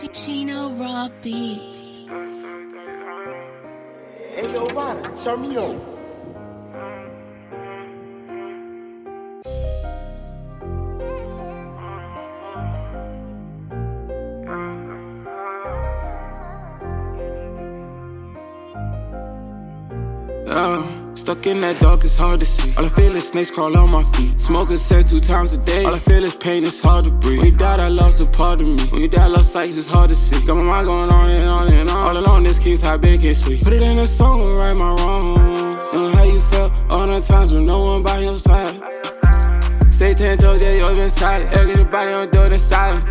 Chino Raw Beats. Hey, yo, Ryda, turn me on. Yeah. Stuck in that dark, it's hard to see. All I feel is snakes crawl on my feet. Smoking set two times a day. All I feel is pain, it's hard to breathe. When you died, I lost a part of me. When you died, I lost sight, it's hard to see. Got my mind going on and on and on. All alone, this king's high been can't sweet. Put it in a song and write my wrong. Know how you felt all the times when no one by your side. Stay ten toes, yeah, you always been silent. Ever get your body on door, then silent.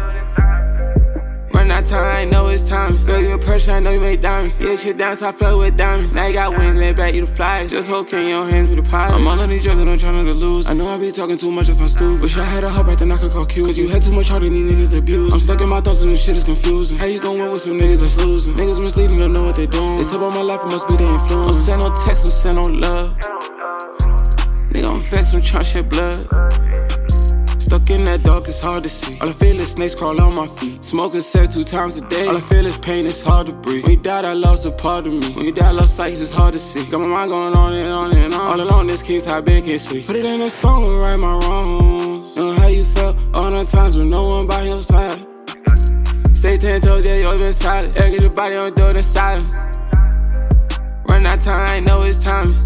Your pressure, I know you make diamonds. Yeah, down, so I fell with diamonds. Now you got wings, lay back, you the fly. Just hold in your hands with the pilot. I'm all on these drugs and I'm trying to lose. I know I be talking too much, that's my stupid. Wish I had a hub back then I could call Q. Cause you had too much heart and these niggas abuse. I'm stuck in my thoughts and this shit is confusing. How you gon' win with some niggas that's losing? Niggas misleading, don't know what they doing. They talk about my life, it must be the influence. Don't send no text, don't send no love. Nigga, I'm vexed, I'm trying shit blood. Stuck in that dark, it's hard to see. All I feel is snakes crawl on my feet. Smoking set two times a day. All I feel is pain, it's hard to breathe. When you died, I lost a part of me. When you died, lost sight, it's hard to see. Got my mind going on and on and on. All alone, this king's high been can't sleep. Put it in a song write my wrongs. Know how you felt all the times when no one by your side. Stay ten toes, yeah, you always been silent. Ever get your body on the door, then silent. Run out time, I know it's timeless.